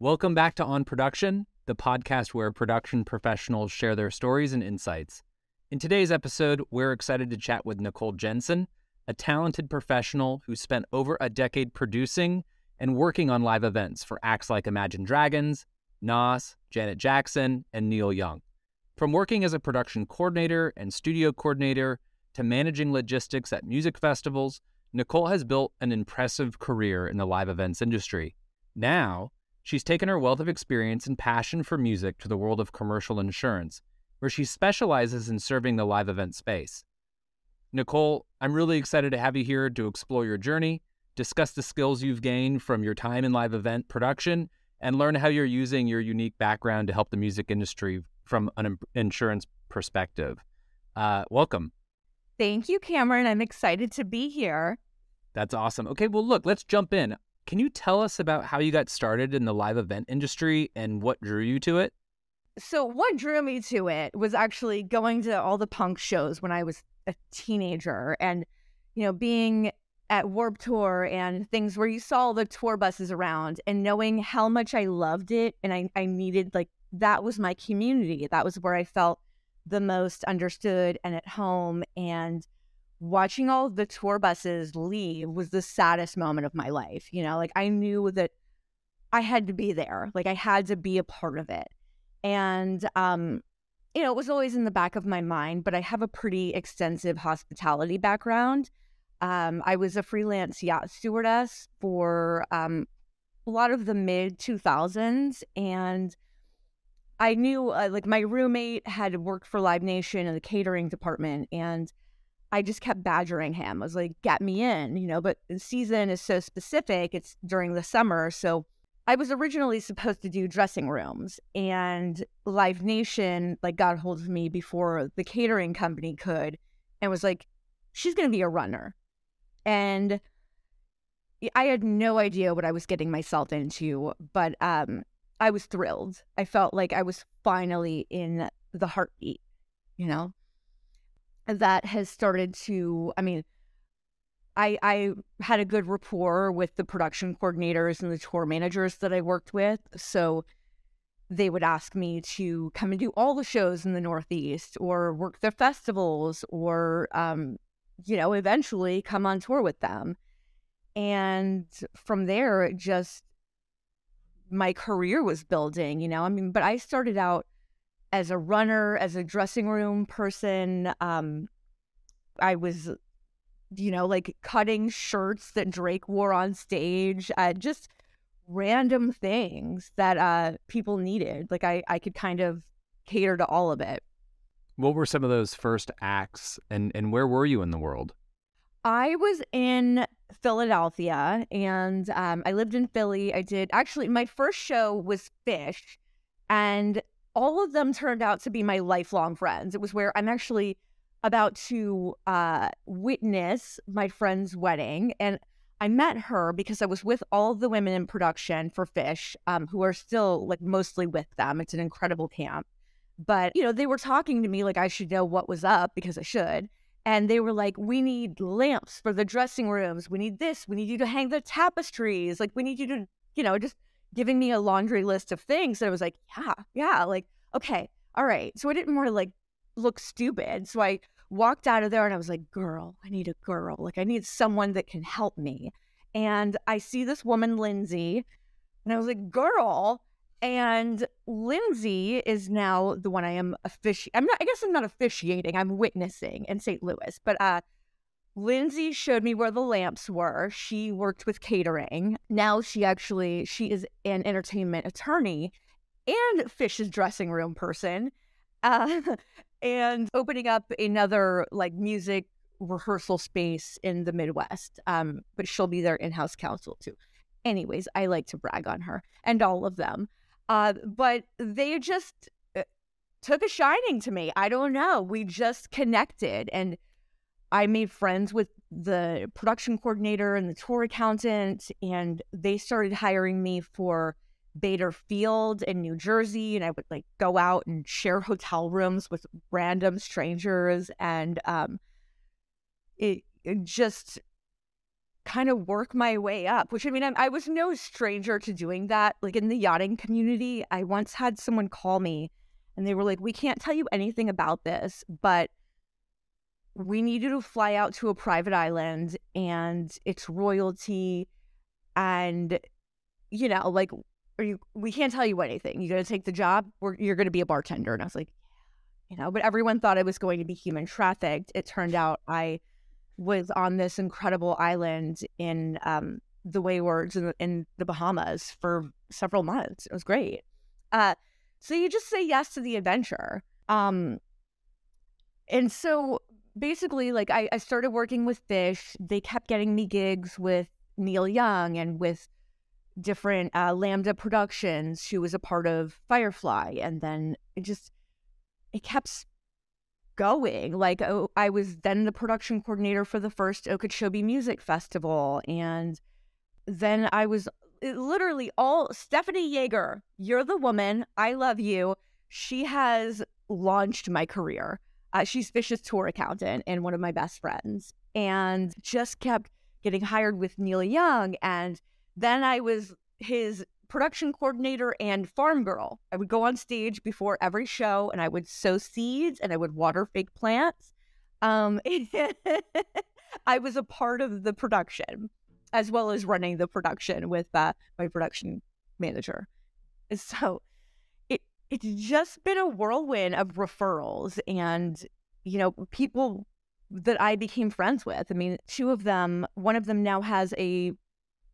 Welcome back to On Production, the podcast where production professionals share their stories and insights. In today's episode, we're excited to chat with Nichole Jensen, a talented professional who spent over a decade producing and working on live events for acts like Imagine Dragons, Nas, Janet Jackson, and Neil Young. From working as a production coordinator and studio coordinator to managing logistics at music festivals, Nichole has built an impressive career in the live events industry. Now, she's taken her wealth of experience and passion for music to the world of commercial insurance, where she specializes in serving the live event space. Nichole, I'm really excited to have you here to explore your journey, discuss the skills you've gained from your time in live event production, and learn how you're using your unique background to help the music industry from an insurance perspective. Uh, welcome. Thank you, Cameron. I'm excited to be here. That's awesome. Okay, well, look, let's jump in. Can you tell us about how you got started in the live event industry and what drew you to it? So, what drew me to it was actually going to all the punk shows when I was a teenager and, you know, being at Warped Tour and things where you saw the tour buses around and knowing how much I loved it and I, I needed, like, that was my community. That was where I felt the most understood and at home. And watching all the tour buses leave was the saddest moment of my life. You know, like I knew that I had to be there, like I had to be a part of it. And, um, you know, it was always in the back of my mind, but I have a pretty extensive hospitality background. Um, I was a freelance yacht stewardess for um, a lot of the mid 2000s. And I knew, uh, like, my roommate had worked for Live Nation in the catering department. And I just kept badgering him. I was like, get me in, you know, but the season is so specific. It's during the summer. So I was originally supposed to do dressing rooms and Live Nation like got hold of me before the catering company could and was like, she's going to be a runner. And I had no idea what I was getting myself into, but um, I was thrilled. I felt like I was finally in the heartbeat, you know? That has started to, I mean, I, I had a good rapport with the production coordinators and the tour managers that I worked with. So they would ask me to come and do all the shows in the Northeast or work their festivals or, um, you know, eventually come on tour with them. And from there, it just, my career was building, you know, I mean, but I started out as a runner, as a dressing room person. Um, I was, you know, like cutting shirts that Drake wore on stage, uh, just random things that uh, people needed. Like I, I could kind of cater to all of it. What were some of those first acts, and and where were you in the world? I was in Philadelphia, and um, I lived in Philly. I did actually my first show was Phish, and all of them turned out to be my lifelong friends. It was where I'm actually about to uh, witness my friend's wedding. And I met her because I was with all of the women in production for Phish, um, who are still like mostly with them. It's an incredible camp. But, you know, they were talking to me like I should know what was up because I should. And they were like, we need lamps for the dressing rooms. We need this. We need you to hang the tapestries. Like, we need you to, you know, just giving me a laundry list of things. And I was like, yeah, yeah, like, okay, all right. So I didn't want to like look stupid. So I walked out of there and I was like, girl, I need a girl. Like, I need someone that can help me. And I see this woman, Lindsay, and I was like, girl. And Lindsay is now the one I am officiating. I'm not, I guess I'm not officiating, I'm witnessing in St. Louis. But uh, Lindsay showed me where the lamps were. She worked with catering. Now she actually she is an entertainment attorney and Phish's dressing room person. Uh, and opening up another like music rehearsal space in the Midwest. Um, but she'll be their in-house counsel too. Anyways, I like to brag on her and all of them. Uh, but they just uh, took a shining to me. I don't know. We just connected and I made friends with the production coordinator and the tour accountant, and they started hiring me for Bader Field in New Jersey. And I would like go out and share hotel rooms with random strangers. And um, it, it just kind of work my way up, which I mean, I, I was no stranger to doing that. Like in the yachting community, I once had someone call me and they were like, We can't tell you anything about this, but we need you to fly out to a private island and it's royalty and you know like are you we can't tell you anything. You're gonna take the job or you're gonna be a bartender. And i was like you know but everyone thought i was going to be human trafficked. It turned out i was on this incredible island in um, the waywards in, in the bahamas for several months. It was great. Uh, so you just say yes to the adventure. Um, and so basically like I, I started working with Phish. they kept getting me gigs with neil young and with different uh, lambda productions she was a part of firefly. And then it just it kept going. Like oh, i was then the production coordinator for the first okeechobee music festival. And then i was literally all stephanie yeager you're the woman. I love you. She has launched my career uh, she's Phish's tour accountant and one of my best friends, and just kept getting hired with Neil Young. And then I was his production coordinator and farm girl. I would go on stage before every show and I would sow seeds and I would water fake plants. Um, I was a part of the production as well as running the production with uh, my production manager. So it's just been a whirlwind of referrals and you know people that I became friends with. I mean, two of them, one of them now has a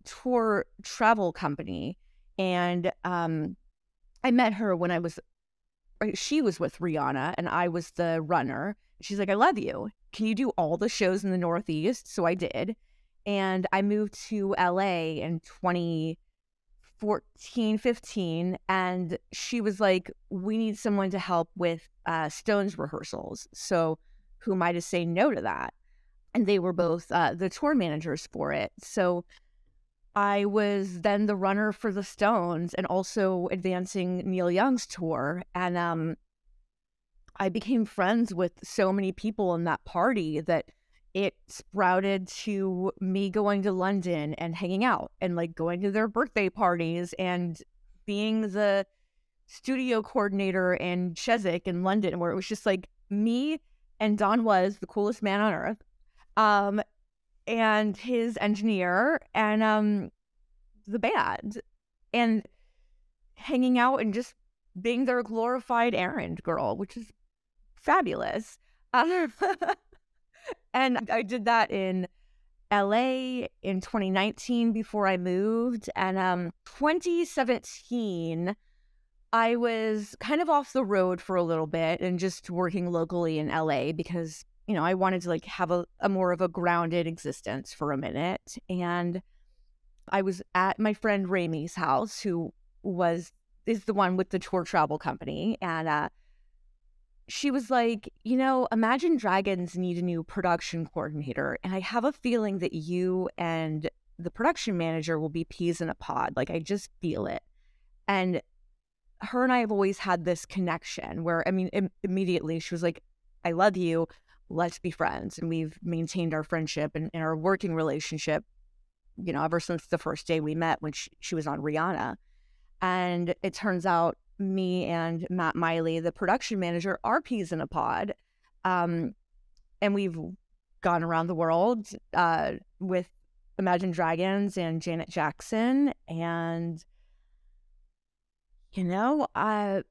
tour travel company and um I met her when I was she was with Rihanna and I was the runner. She's like, "I love you. Can you do all the shows in the Northeast?" So I did. And I moved to LA in 20 14, 15, and she was like, We need someone to help with uh, Stones rehearsals. So, who am I to say no to that? And they were both uh, the tour managers for it. So, I was then the runner for the Stones and also advancing Neil Young's tour. And um, I became friends with so many people in that party that it sprouted to me going to London and hanging out and like going to their birthday parties and being the studio coordinator in Chiswick in London, where it was just like me and Don was the coolest man on earth, um, and his engineer and um, the band, and hanging out and just being their glorified errand girl, which is fabulous. Um, and I did that in LA in 2019 before I moved. And um 2017, I was kind of off the road for a little bit and just working locally in LA because, you know, I wanted to like have a, a more of a grounded existence for a minute. And I was at my friend Ramey's house, who was is the one with the tour travel company. And uh she was like, you know, Imagine Dragons need a new production coordinator. And I have a feeling that you and the production manager will be peas in a pod. Like, I just feel it. And her and I have always had this connection where, I mean, Im- immediately she was like, I love you. Let's be friends. And we've maintained our friendship and, and our working relationship, you know, ever since the first day we met when she, she was on Rihanna. And it turns out me and Matt Miley, the production manager, are peas in a pod. Um, and we've gone around the world uh, with Imagine Dragons and Janet Jackson. And, you know, I,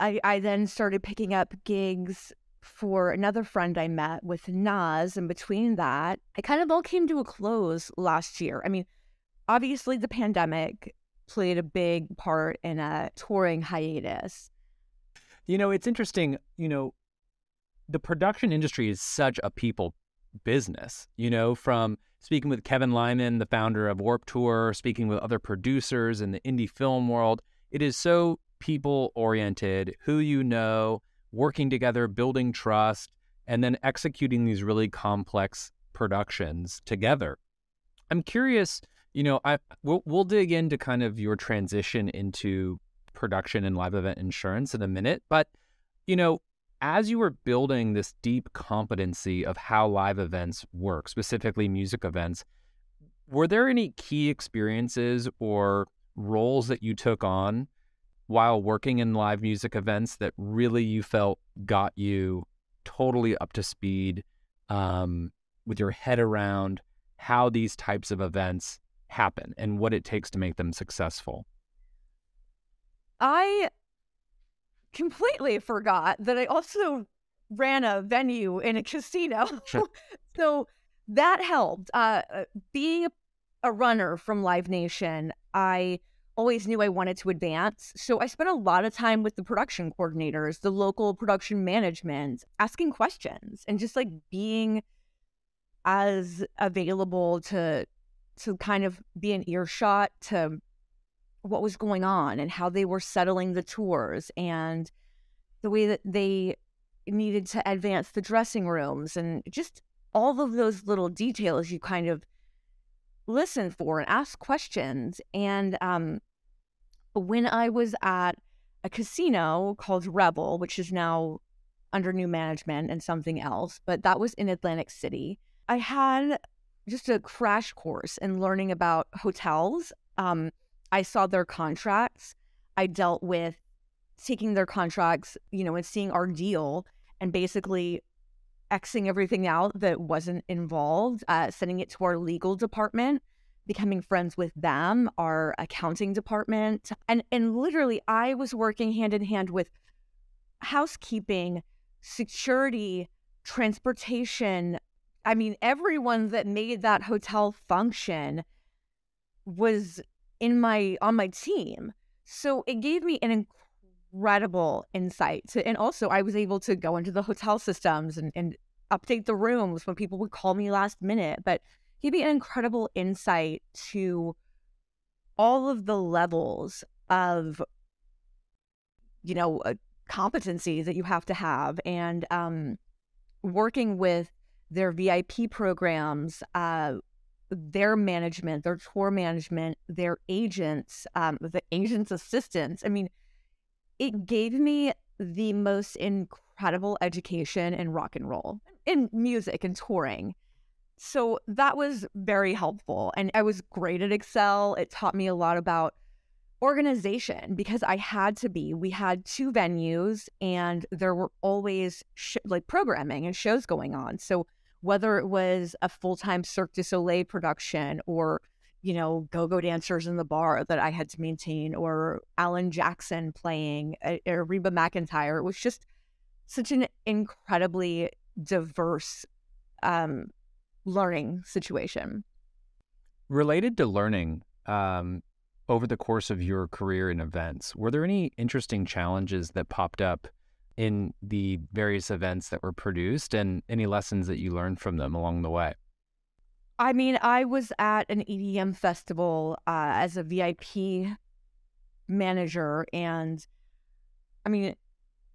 I, I then started picking up gigs for another friend I met with Nas. And between that, it kind of all came to a close last year. I mean, obviously, the pandemic played a big part in a touring hiatus. You know, it's interesting, you know, the production industry is such a people business, you know, from speaking with Kevin Lyman, the founder of Warped Tour, speaking with other producers in the indie film world. It is so people oriented, who you know, working together, building trust, and then executing these really complex productions together. I'm curious you know, I we'll, we'll dig into kind of your transition into production and live event insurance in a minute, but you know, as you were building this deep competency of how live events work, specifically music events, Were there any key experiences or roles that you took on while working in live music events that really you felt got you totally up to speed um, with your head around how these types of events happen and what it takes to make them successful? I completely forgot that I also ran a venue in a casino. Sure. so that helped. Uh, uh, being a runner from Live Nation, I always knew I wanted to advance. So I spent a lot of time with the production coordinators, the local production management, asking questions and just like being as available to to kind of be an earshot to what was going on and how they were settling the tours and the way that they needed to advance the dressing rooms and just all of those little details you kind of listen for and ask questions. And um, when I was at a casino called Revel, which is now under new management and something else, but that was in Atlantic City, I had just a crash course in learning about hotels. Um, I saw their contracts. I dealt with taking their contracts, you know, and seeing our deal and basically Xing everything out that wasn't involved, uh, sending it to our legal department, becoming friends with them, our accounting department. And, and literally, I was working hand in hand with housekeeping, security, transportation. I mean, everyone that made that hotel function was in my on my team. So it gave me an incredible insight. To, and also, I was able to go into the hotel systems and, and update the rooms when people would call me last minute. But give me an incredible insight to all of the levels of, you know, uh, competencies that you have to have and um, working with their VIP programs, uh, their management, their tour management, their agents, um, the agents' assistants. I mean, it gave me the most incredible education in rock and roll, in music and touring. So that was very helpful. And I was great at Excel. It taught me a lot about organization because I had to be. We had two venues and there were always sh- like programming and shows going on. So whether it was a full time Cirque du Soleil production or you know, go-go dancers in the bar that I had to maintain, or Alan Jackson playing, or Reba McEntire. It was just such an incredibly diverse um, learning situation. Related to learning, um, over the course of your career in events, were there any interesting challenges that popped up in the various events that were produced, and any lessons that you learned from them along the way? I mean, I was at an EDM festival uh, as a VIP manager, and I mean,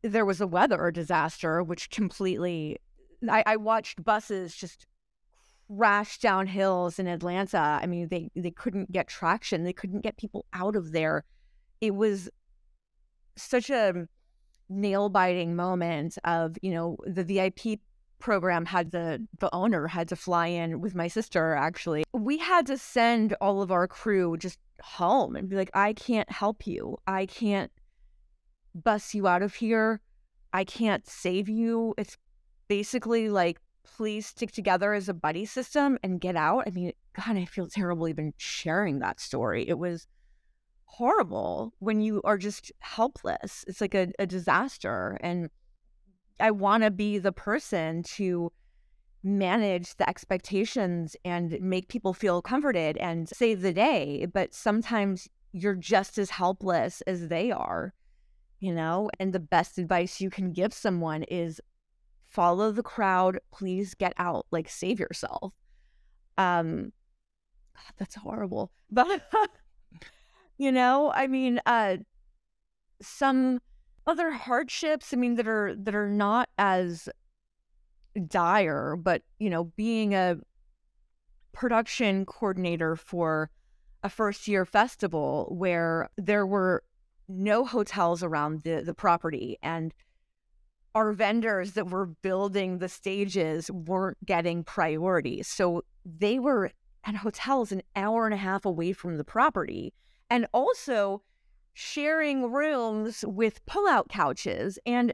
there was a weather disaster, which completely. I, I watched buses just crash down hills in Atlanta. I mean, they they couldn't get traction. They couldn't get people out of there. It was such a nail biting moment of you know the VIP program had the the owner had to fly in with my sister actually. We had to send all of our crew just home and be like i can't help you. I can't bus you out of here. I can't save you. It's basically like please stick together as a buddy system and get out. I mean god i feel terrible even sharing that story. It was horrible when you are just helpless it's like a, a disaster and I want to be the person to manage the expectations and make people feel comforted and save the day. But sometimes you're just as helpless as they are, you know? And the best advice you can give someone is follow the crowd, please get out, like save yourself. Um that's horrible. But you know, I mean, uh some other hardships i mean that are that are not as dire but you know being a production coordinator for a first year festival where there were no hotels around the the property and our vendors that were building the stages weren't getting priority so they were and hotels an hour and a half away from the property. And also sharing rooms with pull-out couches. And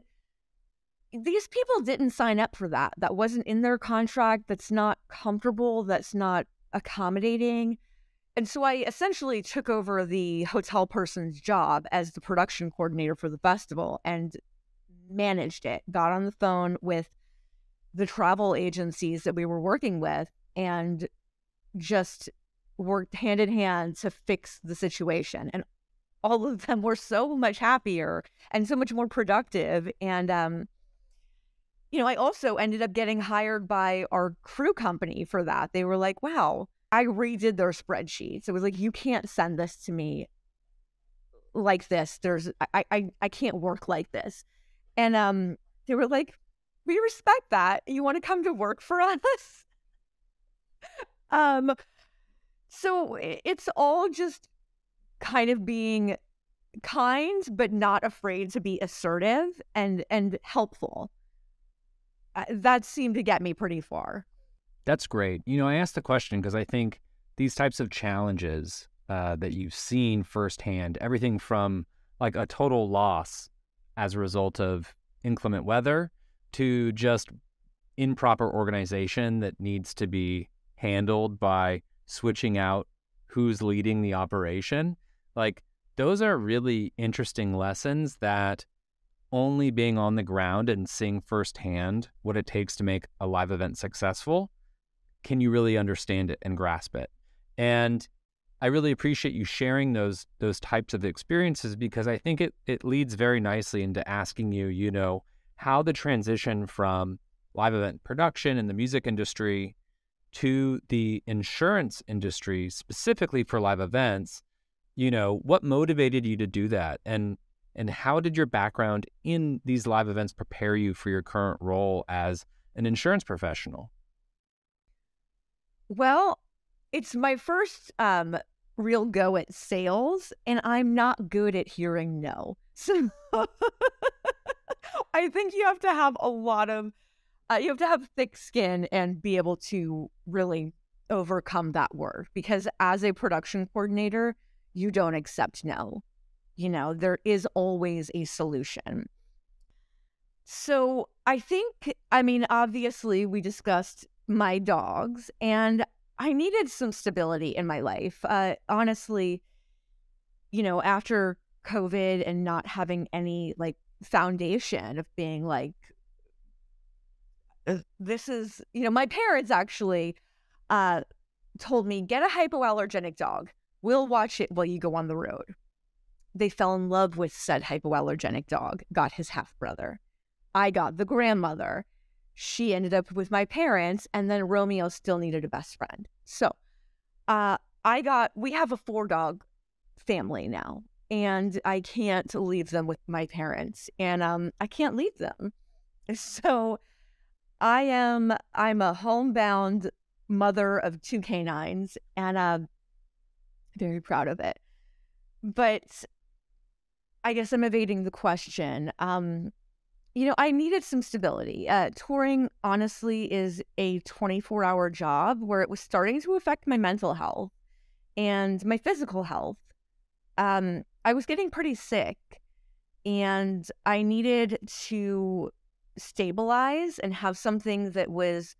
these people didn't sign up for that. That wasn't in their contract. That's not comfortable. That's not accommodating. And so I essentially took over the hotel person's job as the production coordinator for the festival and managed it. Got on the phone with the travel agencies that we were working with and just worked hand in hand to fix the situation. And all of them were so much happier and so much more productive. And, um, you know, I also ended up getting hired by our crew company for that. They were like, wow, I redid their spreadsheets. It was like, you can't send this to me like this. There's, I, I, I can't work like this. And um, they were like, we respect that. You want to come to work for us? um, so it's all just kind of being kind, but not afraid to be assertive and and helpful. That seemed to get me pretty far. That's great. You know, I asked the question because I think these types of challenges uh, that you've seen firsthand, everything from like a total loss as a result of inclement weather to just improper organization that needs to be handled by switching out who's leading the operation. Like, those are really interesting lessons that only being on the ground and seeing firsthand what it takes to make a live event successful can you really understand it and grasp it. And I really appreciate you sharing those those types of experiences because I think it it leads very nicely into asking you, you know, how the transition from live event production in the music industry to the insurance industry specifically for live events, you know, what motivated you to do that and and how did your background in these live events prepare you for your current role as an insurance professional? Well, it's my first um, real go at sales, and I'm not good at hearing no. So I think you have to have a lot of, uh, you have to have thick skin and be able to really overcome that word because as a production coordinator, you don't accept no. You know, there is always a solution. So I think, I mean, obviously, we discussed my dogs, and I needed some stability in my life. Uh, honestly, you know, after COVID and not having any like foundation of being like, this is, you know, my parents actually uh, told me, get a hypoallergenic dog. We'll watch it while you go on the road. They fell in love with said hypoallergenic dog, got his half brother. I got the grandmother she ended up with my parents, and then Romeo still needed a best friend. So, uh, I got, we have a four dog family now, and I can't leave them with my parents, and um, I can't leave them. So, I am, I'm a homebound mother of two canines, and I'm very proud of it. But I guess I'm evading the question. Um, you know, I needed some stability. Uh, touring, honestly, is a 24 hour job where it was starting to affect my mental health and my physical health. Um, I was getting pretty sick and I needed to stabilize and have something that was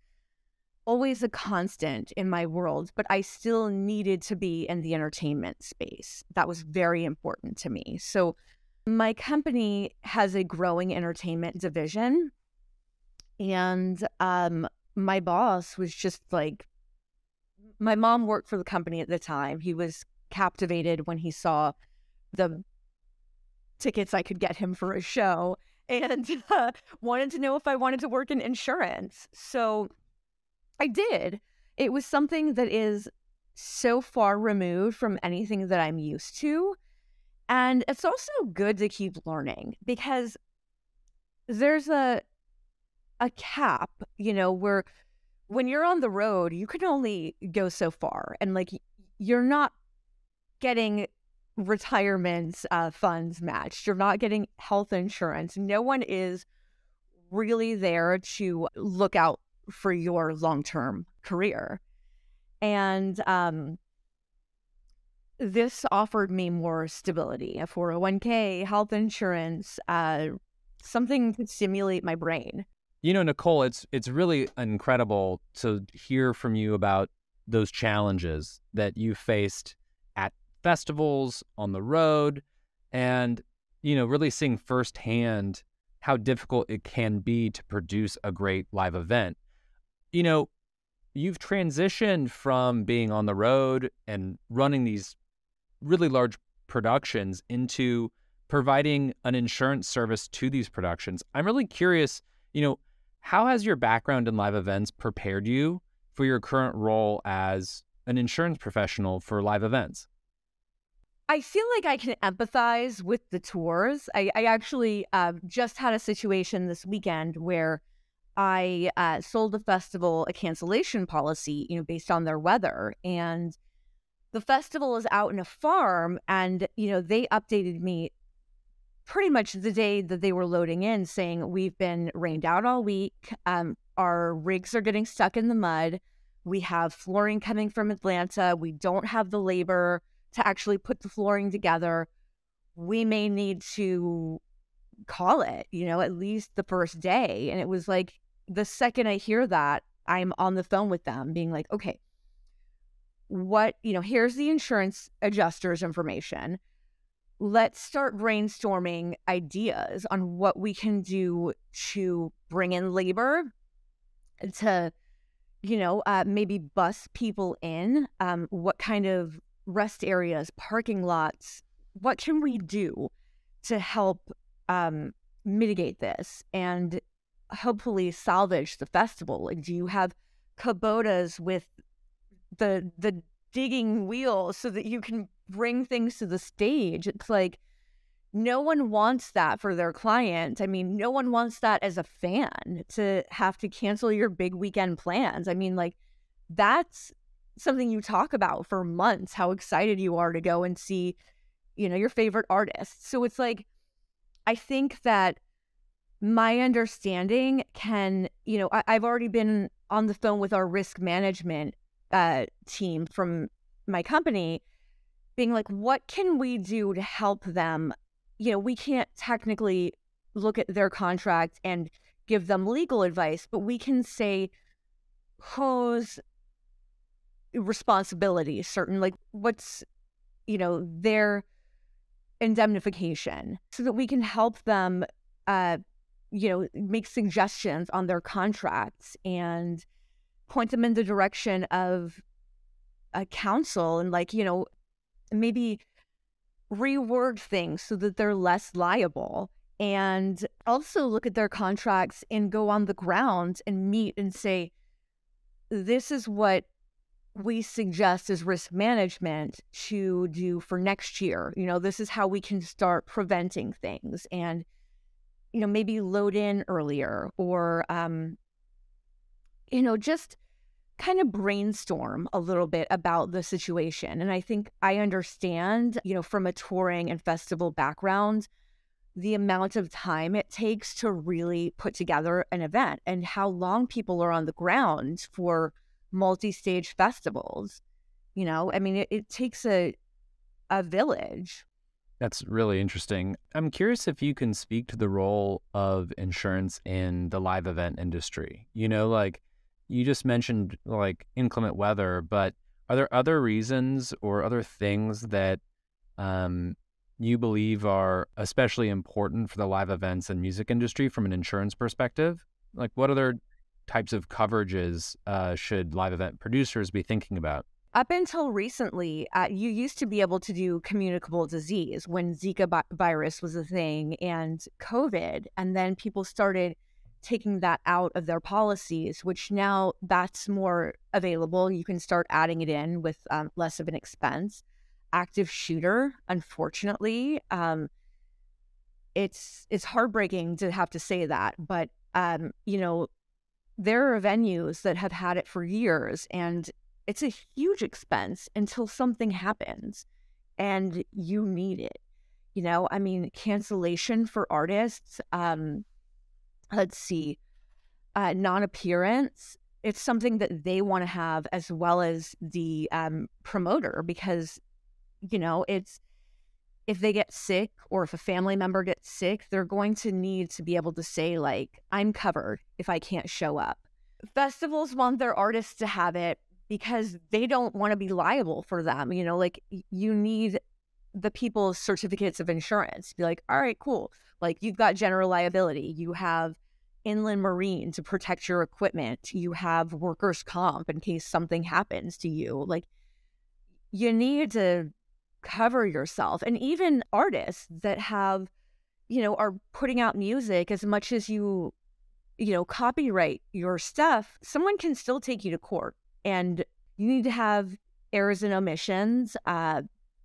always a constant in my world, but I still needed to be in the entertainment space. That was very important to me. So, my company has a growing entertainment division. And um, my boss was just like, my mom worked for the company at the time. He was captivated when he saw the tickets I could get him for a show and uh, wanted to know if I wanted to work in insurance. So I did. It was something that is so far removed from anything that I'm used to and it's also good to keep learning because there's a a cap, you know, where when you're on the road, you can only go so far and like you're not getting retirement uh, funds matched. You're not getting health insurance. No one is really there to look out for your long-term career. And um, this offered me more stability a 401k, health insurance, uh, something to stimulate my brain. You know, Nichole, it's it's really incredible to hear from you about those challenges that you faced festivals, on the road, and you know, really seeing firsthand how difficult it can be to produce a great live event. You know, you've transitioned from being on the road and running these really large productions into providing an insurance service to these productions. I'm really curious, you know, how has your background in live events prepared you for your current role as an insurance professional for live events? I feel like I can empathize with the tours. I, I actually uh, just had a situation this weekend where I uh, sold a festival a cancellation policy, you know, based on their weather. And the festival is out in a farm, and, you know, they updated me pretty much the day that they were loading in, saying we've been rained out all week. Um, our rigs are getting stuck in the mud. We have flooring coming from Atlanta. We don't have the labor to actually put the flooring together. We may need to call it, you know, at least the first day. And it was like the second I hear that, I'm on the phone with them being like, okay, what, you know, here's the insurance adjuster's information let's start brainstorming ideas on what we can do to bring in labor to you know uh, maybe bus people in um, what kind of rest areas parking lots what can we do to help um, mitigate this and hopefully salvage the festival like do you have kubotas with the the digging wheels so that you can bring things to the stage. It's like no one wants that for their client. I mean, no one wants that as a fan to have to cancel your big weekend plans. I mean, like that's something you talk about for months how excited you are to go and see, you know, your favorite artist. So it's like I think that my understanding can, you know, I, have already been on the phone with our risk management uh, team from my company being like, what can we do to help them? You know, we can't technically look at their contract and give them legal advice, but we can say whose responsibility certain like what's you know their indemnification so that we can help them uh you know make suggestions on their contracts and point them in the direction of a counsel and like you know maybe reword things so that they're less liable and also look at their contracts and go on the ground and meet and say this is what we suggest as risk management to do for next year you know this is how we can start preventing things and you know maybe load in earlier or um you know just kind of brainstorm a little bit about the situation. And I think I understand, you know, from a touring and festival background, the amount of time it takes to really put together an event and how long people are on the ground for multi stage festivals. You know, I mean, it, it takes a, a village. That's really interesting. I'm curious if you can speak to the role of insurance in the live event industry. You know, like you just mentioned like inclement weather, but are there other reasons or other things that um, you believe are especially important for the live events and music industry from an insurance perspective? Like, what other types of coverages uh, should live event producers be thinking about? Up until recently, uh, you used to be able to do communicable disease when Zika bi- virus was a thing and COVID. And then people started taking that out of their policies, which now that's more available. You can start adding it in with um, less of an expense. Active shooter, unfortunately, um, it's it's heartbreaking to have to say that, but um, you know, there are venues that have had it for years, and it's a huge expense until something happens, and you need it. You know, I mean, cancellation for artists. Um, let's see, uh, non appearance it's something that they want to have as well as the um, promoter because you know it's if they get sick or if a family member gets sick they're going to need to be able to say like i'm covered if i can't show up festivals want their artists to have it because they don't want to be liable for them you know like you need the people's certificates of insurance be like all right cool like you've got general liability you have inland marine to protect your equipment. You have workers' comp in case something happens to you. Like, you need to cover yourself. And even artists that have, you know, are putting out music as much as you, you know, copyright your stuff, someone can still take you to court. And you need to have errors and omissions uh,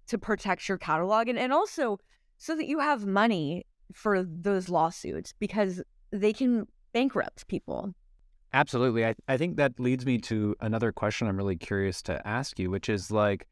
to protect your catalog and, and also so that you have money for those lawsuits because they can bankrupt people. Absolutely. I, I think that leads me to another question I'm really curious to ask you, which is like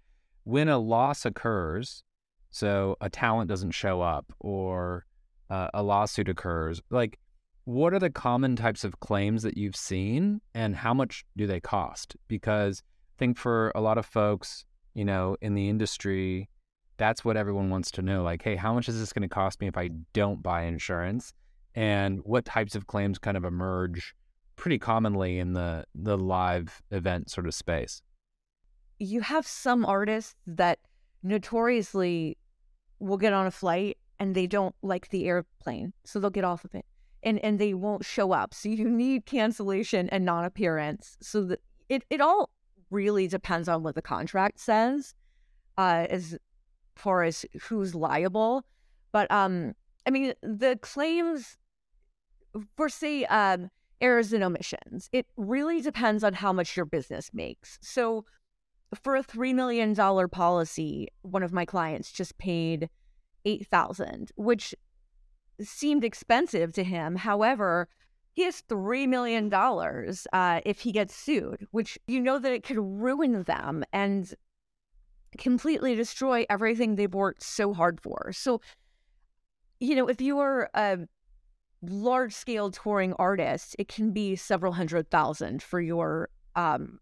when a loss occurs, so a talent doesn't show up or uh, a lawsuit occurs, like what are the common types of claims that you've seen and how much do they cost? Because I think for a lot of folks, you know, in the industry, that's what everyone wants to know. Like, hey, how much is this going to cost me if I don't buy insurance? and what types of claims kind of emerge pretty commonly in the the live event sort of space. You have some artists that notoriously will get on a flight and they don't like the airplane, so they'll get off of it. And and they won't show up. So you need cancellation and non-appearance. So that it, it all really depends on what the contract says, uh, as far as who's liable. But um I mean the claims for say um, errors and omissions, it really depends on how much your business makes. So for a $3 million policy, one of my clients just paid 8000 which seemed expensive to him. However, he has $3 million uh, if he gets sued, which you know that it could ruin them and completely destroy everything they've worked so hard for. So, you know, if you are a large scale touring artist, it can be several hundred thousand for your um,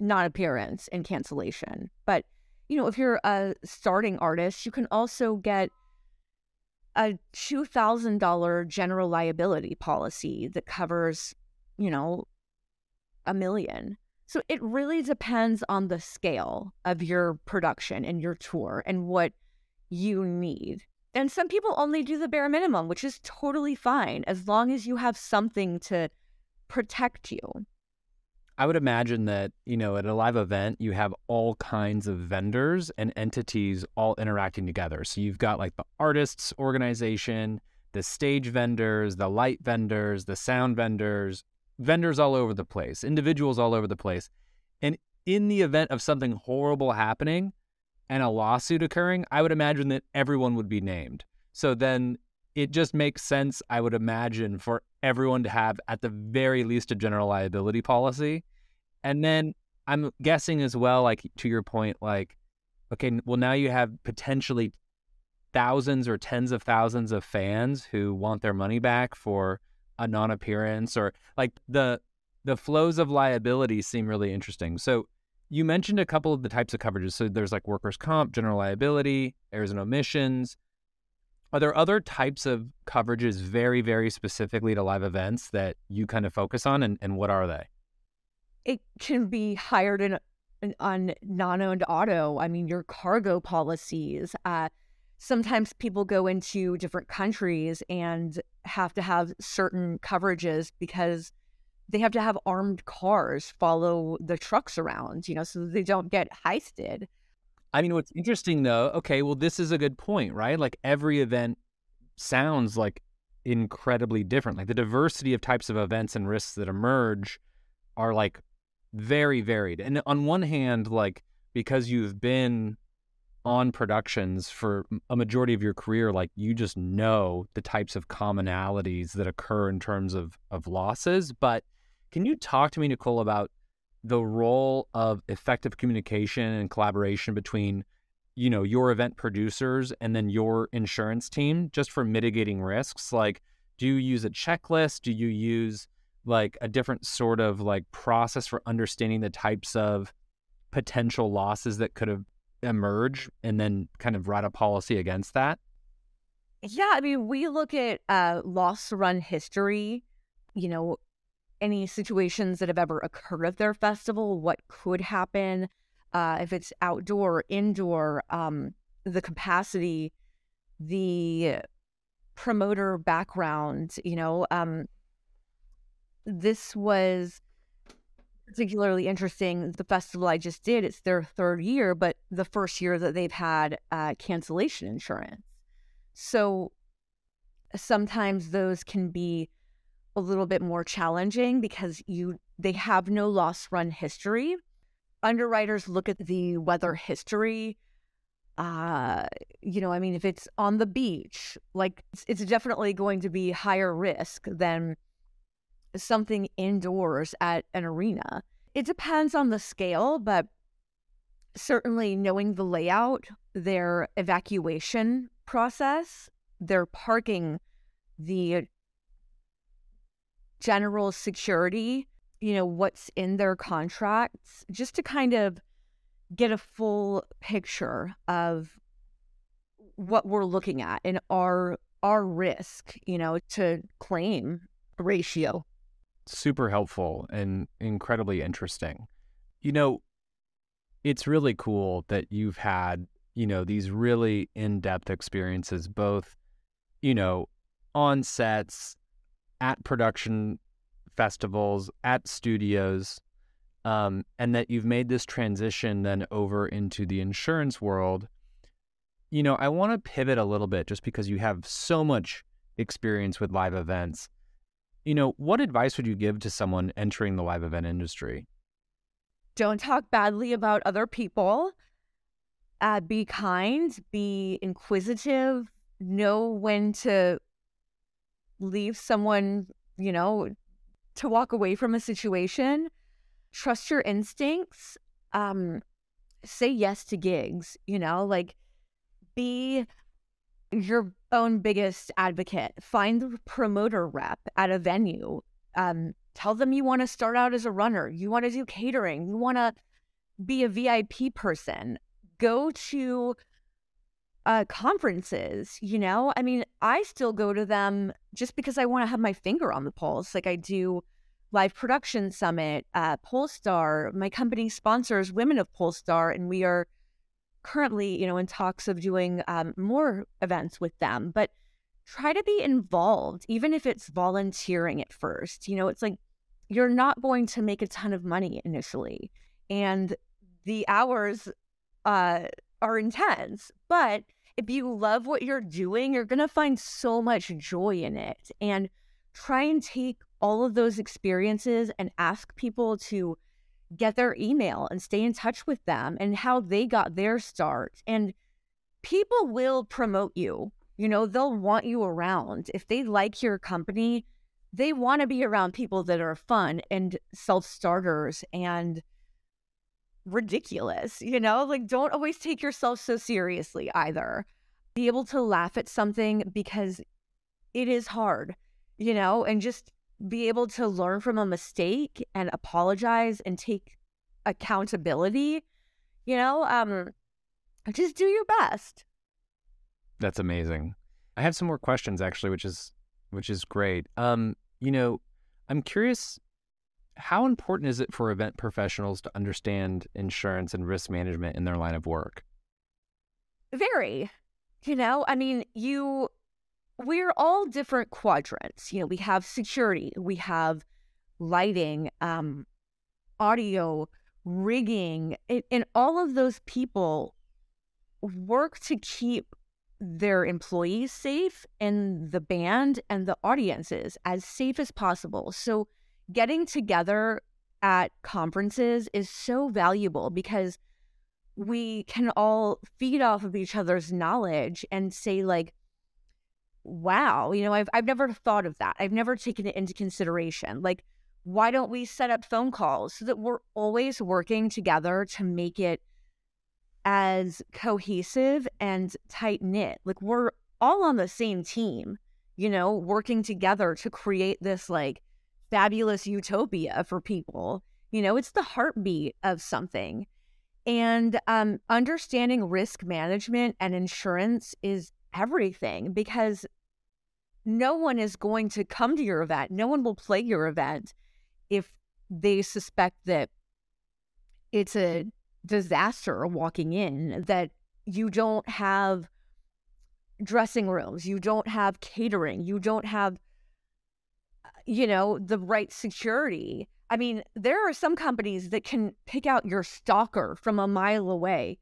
non appearance and cancellation. But, you know, if you're a starting artist, you can also get a $2,000 general liability policy that covers, you know, a million. So it really depends on the scale of your production and your tour and what you need. And some people only do the bare minimum, which is totally fine as long as you have something to protect you. I would imagine that, you know, at a live event, you have all kinds of vendors and entities all interacting together. So you've got like the artists organization, the stage vendors, the light vendors, the sound vendors, vendors all over the place, individuals all over the place. And in the event of something horrible happening, and a lawsuit occurring, I would imagine that everyone would be named. So then it just makes sense, I would imagine, for everyone to have at the very least a general liability policy. And then I'm guessing as well, like to your point, like, okay, well, now you have potentially thousands or tens of thousands of fans who want their money back for a non-appearance or like the the flows of liability seem really interesting. So you mentioned a couple of the types of coverages. So there's like workers' comp, general liability, errors and omissions. Are there other types of coverages very, very specifically to live events that you kind of focus on, and, and what are they? It can be hired in, in on non-owned auto. I mean, your cargo policies. Uh, sometimes people go into different countries and have to have certain coverages because they have to have armed cars follow the trucks around, you know, so they don't get heisted. I mean, what's interesting though, okay, well, this is a good point, right? Like every event sounds like incredibly different. Like the diversity of types of events and risks that emerge are like very varied. And on one hand, like because you've been on productions for a majority of your career, like you just know the types of commonalities that occur in terms of of losses. But can you talk to me, Nichole, about the role of effective communication and collaboration between, you know, your event producers and then your insurance team just for mitigating risks? Like, do you use a checklist? Do you use like a different sort of like process for understanding the types of potential losses that could have emerged and then kind of write a policy against that? Yeah, I mean, we look at uh, loss run history, you know, any situations that have ever occurred at their festival, what could happen, uh, if it's outdoor or indoor, um, the capacity, the promoter background, you know, um, this was particularly interesting. The festival I just did, it's their third year, but the first year that they've had uh, cancellation insurance. So sometimes those can be a little bit more challenging because you they have no loss run history. Underwriters look at the weather history. Uh, you know, I mean, if it's on the beach, like it's, it's definitely going to be higher risk than something indoors at an arena. It depends on the scale, but certainly knowing the layout, their evacuation process, their parking, the general security, you know, what's in their contracts, just to kind of get a full picture of what we're looking at and our our risk, you know, to claim ratio super helpful and incredibly interesting. You know, it's really cool that you've had, you know, these really in depth experiences, both, you know, on sets, at production festivals, at studios, um, and that you've made this transition then over into the insurance world. You know, I want to pivot a little bit just because you have so much experience with live events you know, what advice would you give to someone entering the live event industry? Don't talk badly about other people. Uh, be kind, be inquisitive, know when to leave someone, you know, to walk away from a situation. Trust your instincts. Um, say yes to gigs, you know, like be your own biggest advocate. Find the promoter rep at a venue. Um, tell them you want to start out as a runner. You want to do catering. You want to be a VIP person. Go to uh, conferences. You know, I mean, I still go to them just because I want to have my finger on the pulse. Like I do live production summit, uh, Pollstar. My company sponsors Women of Pollstar, and we are currently, you know, in talks of doing um, more events with them, but try to be involved, even if it's volunteering at first. You know, it's like you're not going to make a ton of money initially, and the hours uh, are intense. But if you love what you're doing, you're going to find so much joy in it. And try and take all of those experiences and ask people to get their email and stay in touch with them and how they got their start. And people will promote you. You know, they'll want you around. If they like your company, they want to be around people that are fun and self starters and ridiculous. You know, like don't always take yourself so seriously either. Be able to laugh at something because it is hard, you know, and just be able to learn from a mistake and apologize and take accountability, you know, um, just do your best. That's amazing. I have some more questions actually, which is which is great. Um, you know, I'm curious how important is it for event professionals to understand insurance and risk management in their line of work? Very. You know, I mean, you we're all different quadrants. You know, we have security, we have lighting, um, audio, rigging, and, and all of those people work to keep their employees safe and the band and the audiences as safe as possible. So, getting together at conferences is so valuable because we can all feed off of each other's knowledge and say, like, wow, you know, I've I've never thought of that. I've never taken it into consideration. Like, why don't we set up phone calls so that we're always working together to make it as cohesive and tight knit? Like we're all on the same team, you know, working together to create this like fabulous utopia for people. You know, it's the heartbeat of something. And um, understanding risk management and insurance is everything because no one is going to come to your event. No one will play your event if they suspect that it's a disaster walking in, that you don't have dressing rooms, you don't have catering, you don't have, you know, the right security. I mean, there are some companies that can pick out your stalker from a mile away.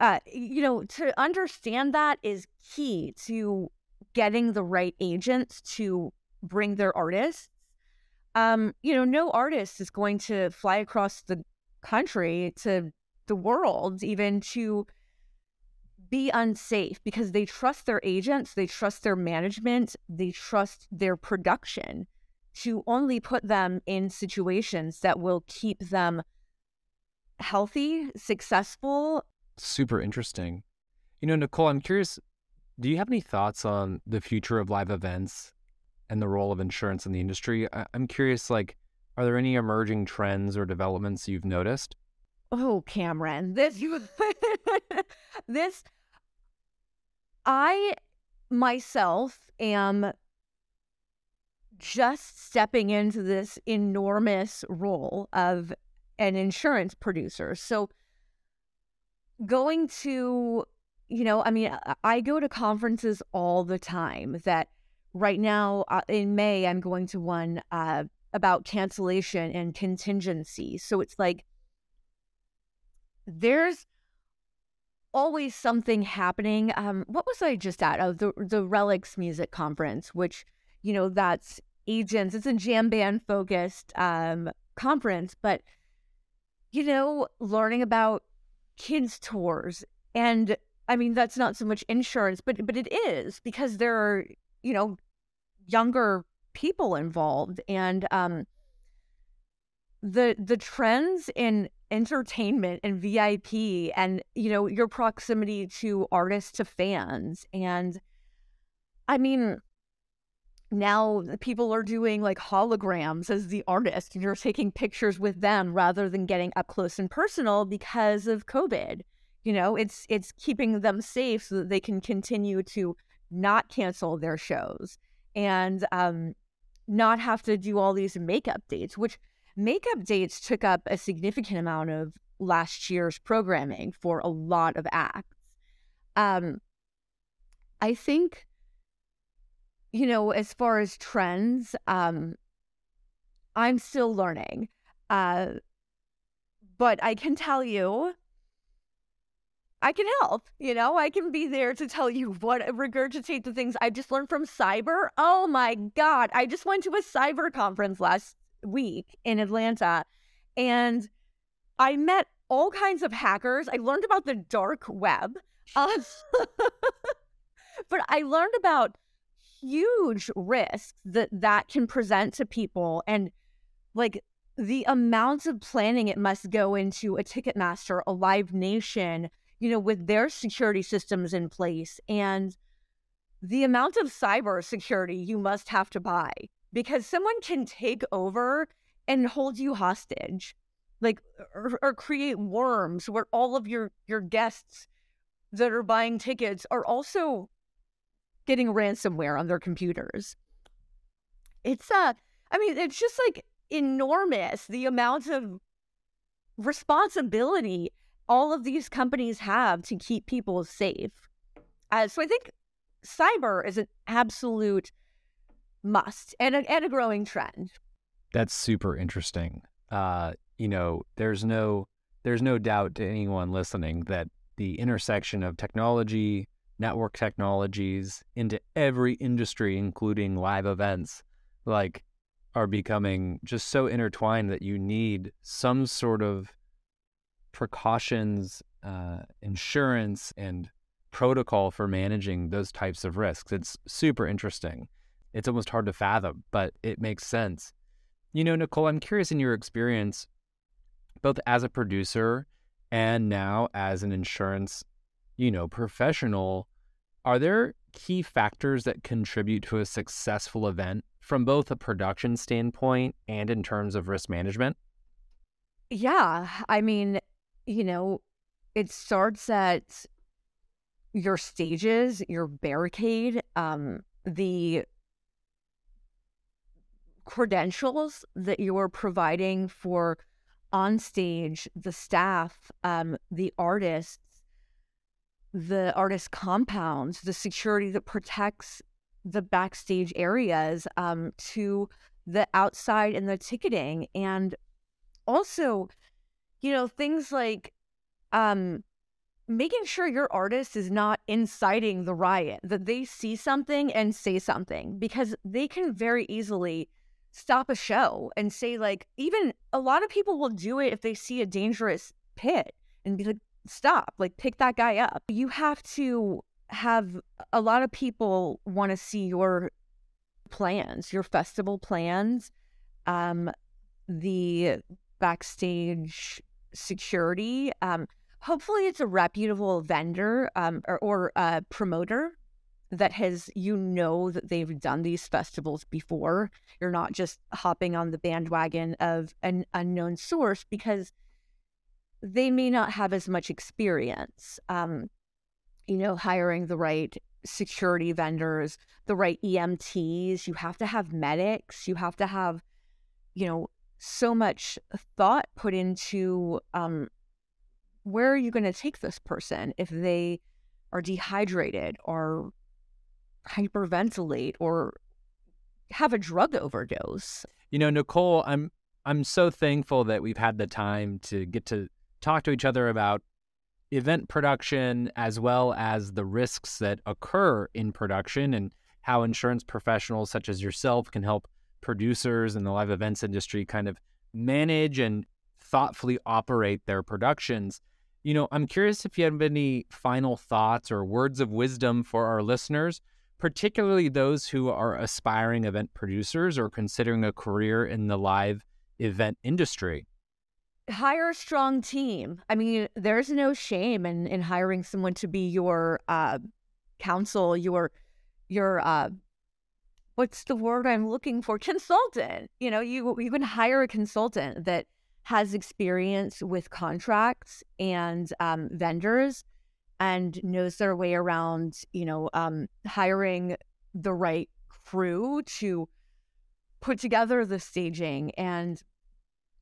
Uh, you know, to understand that is key to getting the right agents to bring their artists. Um, you know, no artist is going to fly across the country to the world even to be unsafe because they trust their agents, they trust their management, they trust their production to only put them in situations that will keep them healthy, successful. Super interesting. You know, Nichole, I'm curious do you have any thoughts on the future of live events and the role of insurance in the industry? I- I'm curious, like, are there any emerging trends or developments you've noticed? Oh, Cameron, this you this I myself am just stepping into this enormous role of an insurance producer. So going to, you know, I mean, I go to conferences all the time that right now uh, in May, I'm going to one uh, about cancellation and contingency. So it's like there's always something happening. Um, what was I just at? Oh, the the Relix Music Conference, which you know that's agents. It's a jam band focused um, conference, but you know, learning about kids tours and I mean that's not so much insurance, but but it is because there are you know younger people involved and um the the trends in entertainment and VIP and you know your proximity to artists to fans and I mean now people are doing like holograms as the artist and you're taking pictures with them rather than getting up close and personal because of covid you know it's it's keeping them safe so that they can continue to not cancel their shows and um not have to do all these makeup dates which makeup dates took up a significant amount of last year's programming for a lot of acts. Um, I think, you know, as far as trends, um, I'm still learning. Uh, but I can tell you, I can help. You know, I can be there to tell you what regurgitate the things I just learned from cyber. Oh my God. I just went to a cyber conference last week in Atlanta and I met all kinds of hackers. I learned about the dark web. Uh, but I learned about huge risks that that can present to people and like the amounts of planning it must go into a Ticketmaster, a Live Nation, you know, with their security systems in place and the amount of cyber security you must have to buy because someone can take over and hold you hostage like or, or, create worms where all of your your guests that are buying tickets are also getting ransomware on their computers it's uh i mean it's just like enormous the amount of responsibility all of these companies have to keep people safe uh, so i think cyber is an absolute must and a, and a growing trend. That's super interesting. Uh, you know, there's no there's no doubt to anyone listening that the intersection of technology, network technologies into every industry, including live events, like are becoming just so intertwined that you need some sort of precautions, uh, insurance, and protocol for managing those types of risks. It's super interesting it's almost hard to fathom, but it makes sense. You know, Nichole, I'm curious in your experience, both as a producer and now as an insurance, you know, professional, are there key factors that contribute to a successful event from both a production standpoint and in terms of risk management? Yeah. I mean, you know, it starts at your stages, your barricade, um, the credentials that you're providing for on stage, the staff, um, the artists, the artist compounds, the security that protects the backstage areas um, to the outside and the ticketing. And also, you know, things like um, making sure your artist is not inciting the riot, that they see something and say something, because they can very easily stop a show and say like even a lot of people will do it if they see a dangerous pit and be like stop like pick that guy up you have to have a lot of people want to see your plans your festival plans um the backstage security um hopefully it's a reputable vendor um or, or a promoter that has you know that they've done these festivals before. You're not just hopping on the bandwagon of an unknown source because they may not have as much experience. Um, you know, hiring the right security vendors, the right EMTs. You have to have medics. You have to have, you know, so much thought put into um, where are you going to take this person if they are dehydrated or hyperventilate or have a drug overdose. You know, Nichole, I'm I'm so thankful that we've had the time to get to talk to each other about event production as well as the risks that occur in production and how insurance professionals such as yourself can help producers in the live events industry kind of manage and thoughtfully operate their productions. You know, I'm curious if you have any final thoughts or words of wisdom for our listeners particularly those who are aspiring event producers or considering a career in the live event industry? Hire a strong team. I mean, there's no shame in, in hiring someone to be your uh, counsel, your your uh, what's the word I'm looking for? Consultant. You know, you you can hire a consultant that has experience with contracts and um, vendors and knows their way around, you know, um, hiring the right crew to put together the staging and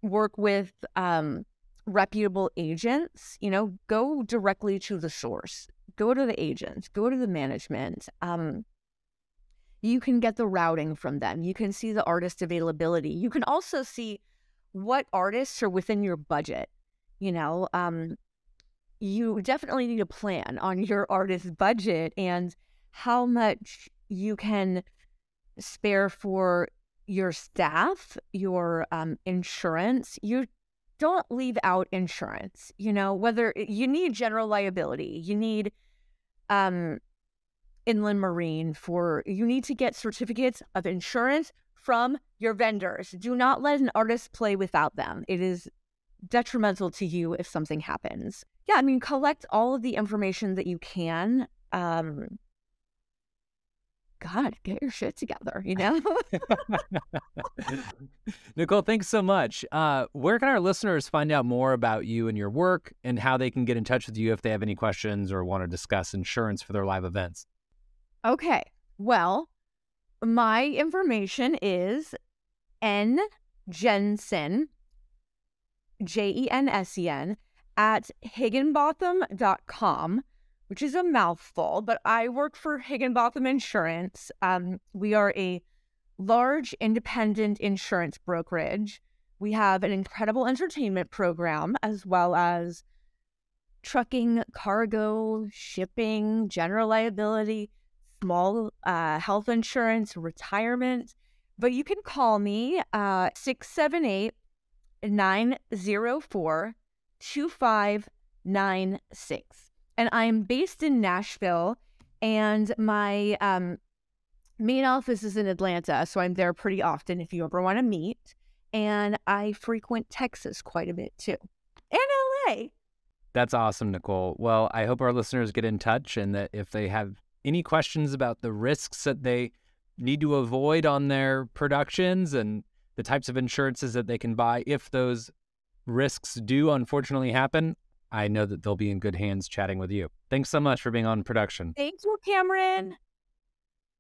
work with um, reputable agents. You know, go directly to the source, go to the agents, go to the management. Um, you can get the routing from them. You can see the artist availability. You can also see what artists are within your budget. You know, um, you definitely need a plan on your artist budget and how much you can spare for your staff, your um, insurance. You don't leave out insurance. You know, whether you need general liability, you need um, inland marine for, you need to get certificates of insurance from your vendors. Do not let an artist play without them. It is detrimental to you if something happens. Yeah, I mean, collect all of the information that you can. Um, God, get your shit together, you know? Nichole, thanks so much. Uh, where can our listeners find out more about you and your work and how they can get in touch with you if they have any questions or want to discuss insurance for their live events? Okay. Well, my information is N Jensen, J E N S E N, at higginbotham.com, which is a mouthful, but I work for Higginbotham Insurance. Um, we are a large independent insurance brokerage. We have an incredible entertainment program as well as trucking, cargo, shipping, general liability, small uh, health insurance, retirement. But you can call me uh, 678 904 2596. And I'm based in Nashville, and my um, main office is in Atlanta. So I'm there pretty often if you ever want to meet. And I frequent Texas quite a bit too, and LA. That's awesome, Nichole. Well, I hope our listeners get in touch and that if they have any questions about the risks that they need to avoid on their productions and the types of insurances that they can buy if those risks do unfortunately happen, I know that they'll be in good hands chatting with you. Thanks so much for being on production. Thank you, Cameron.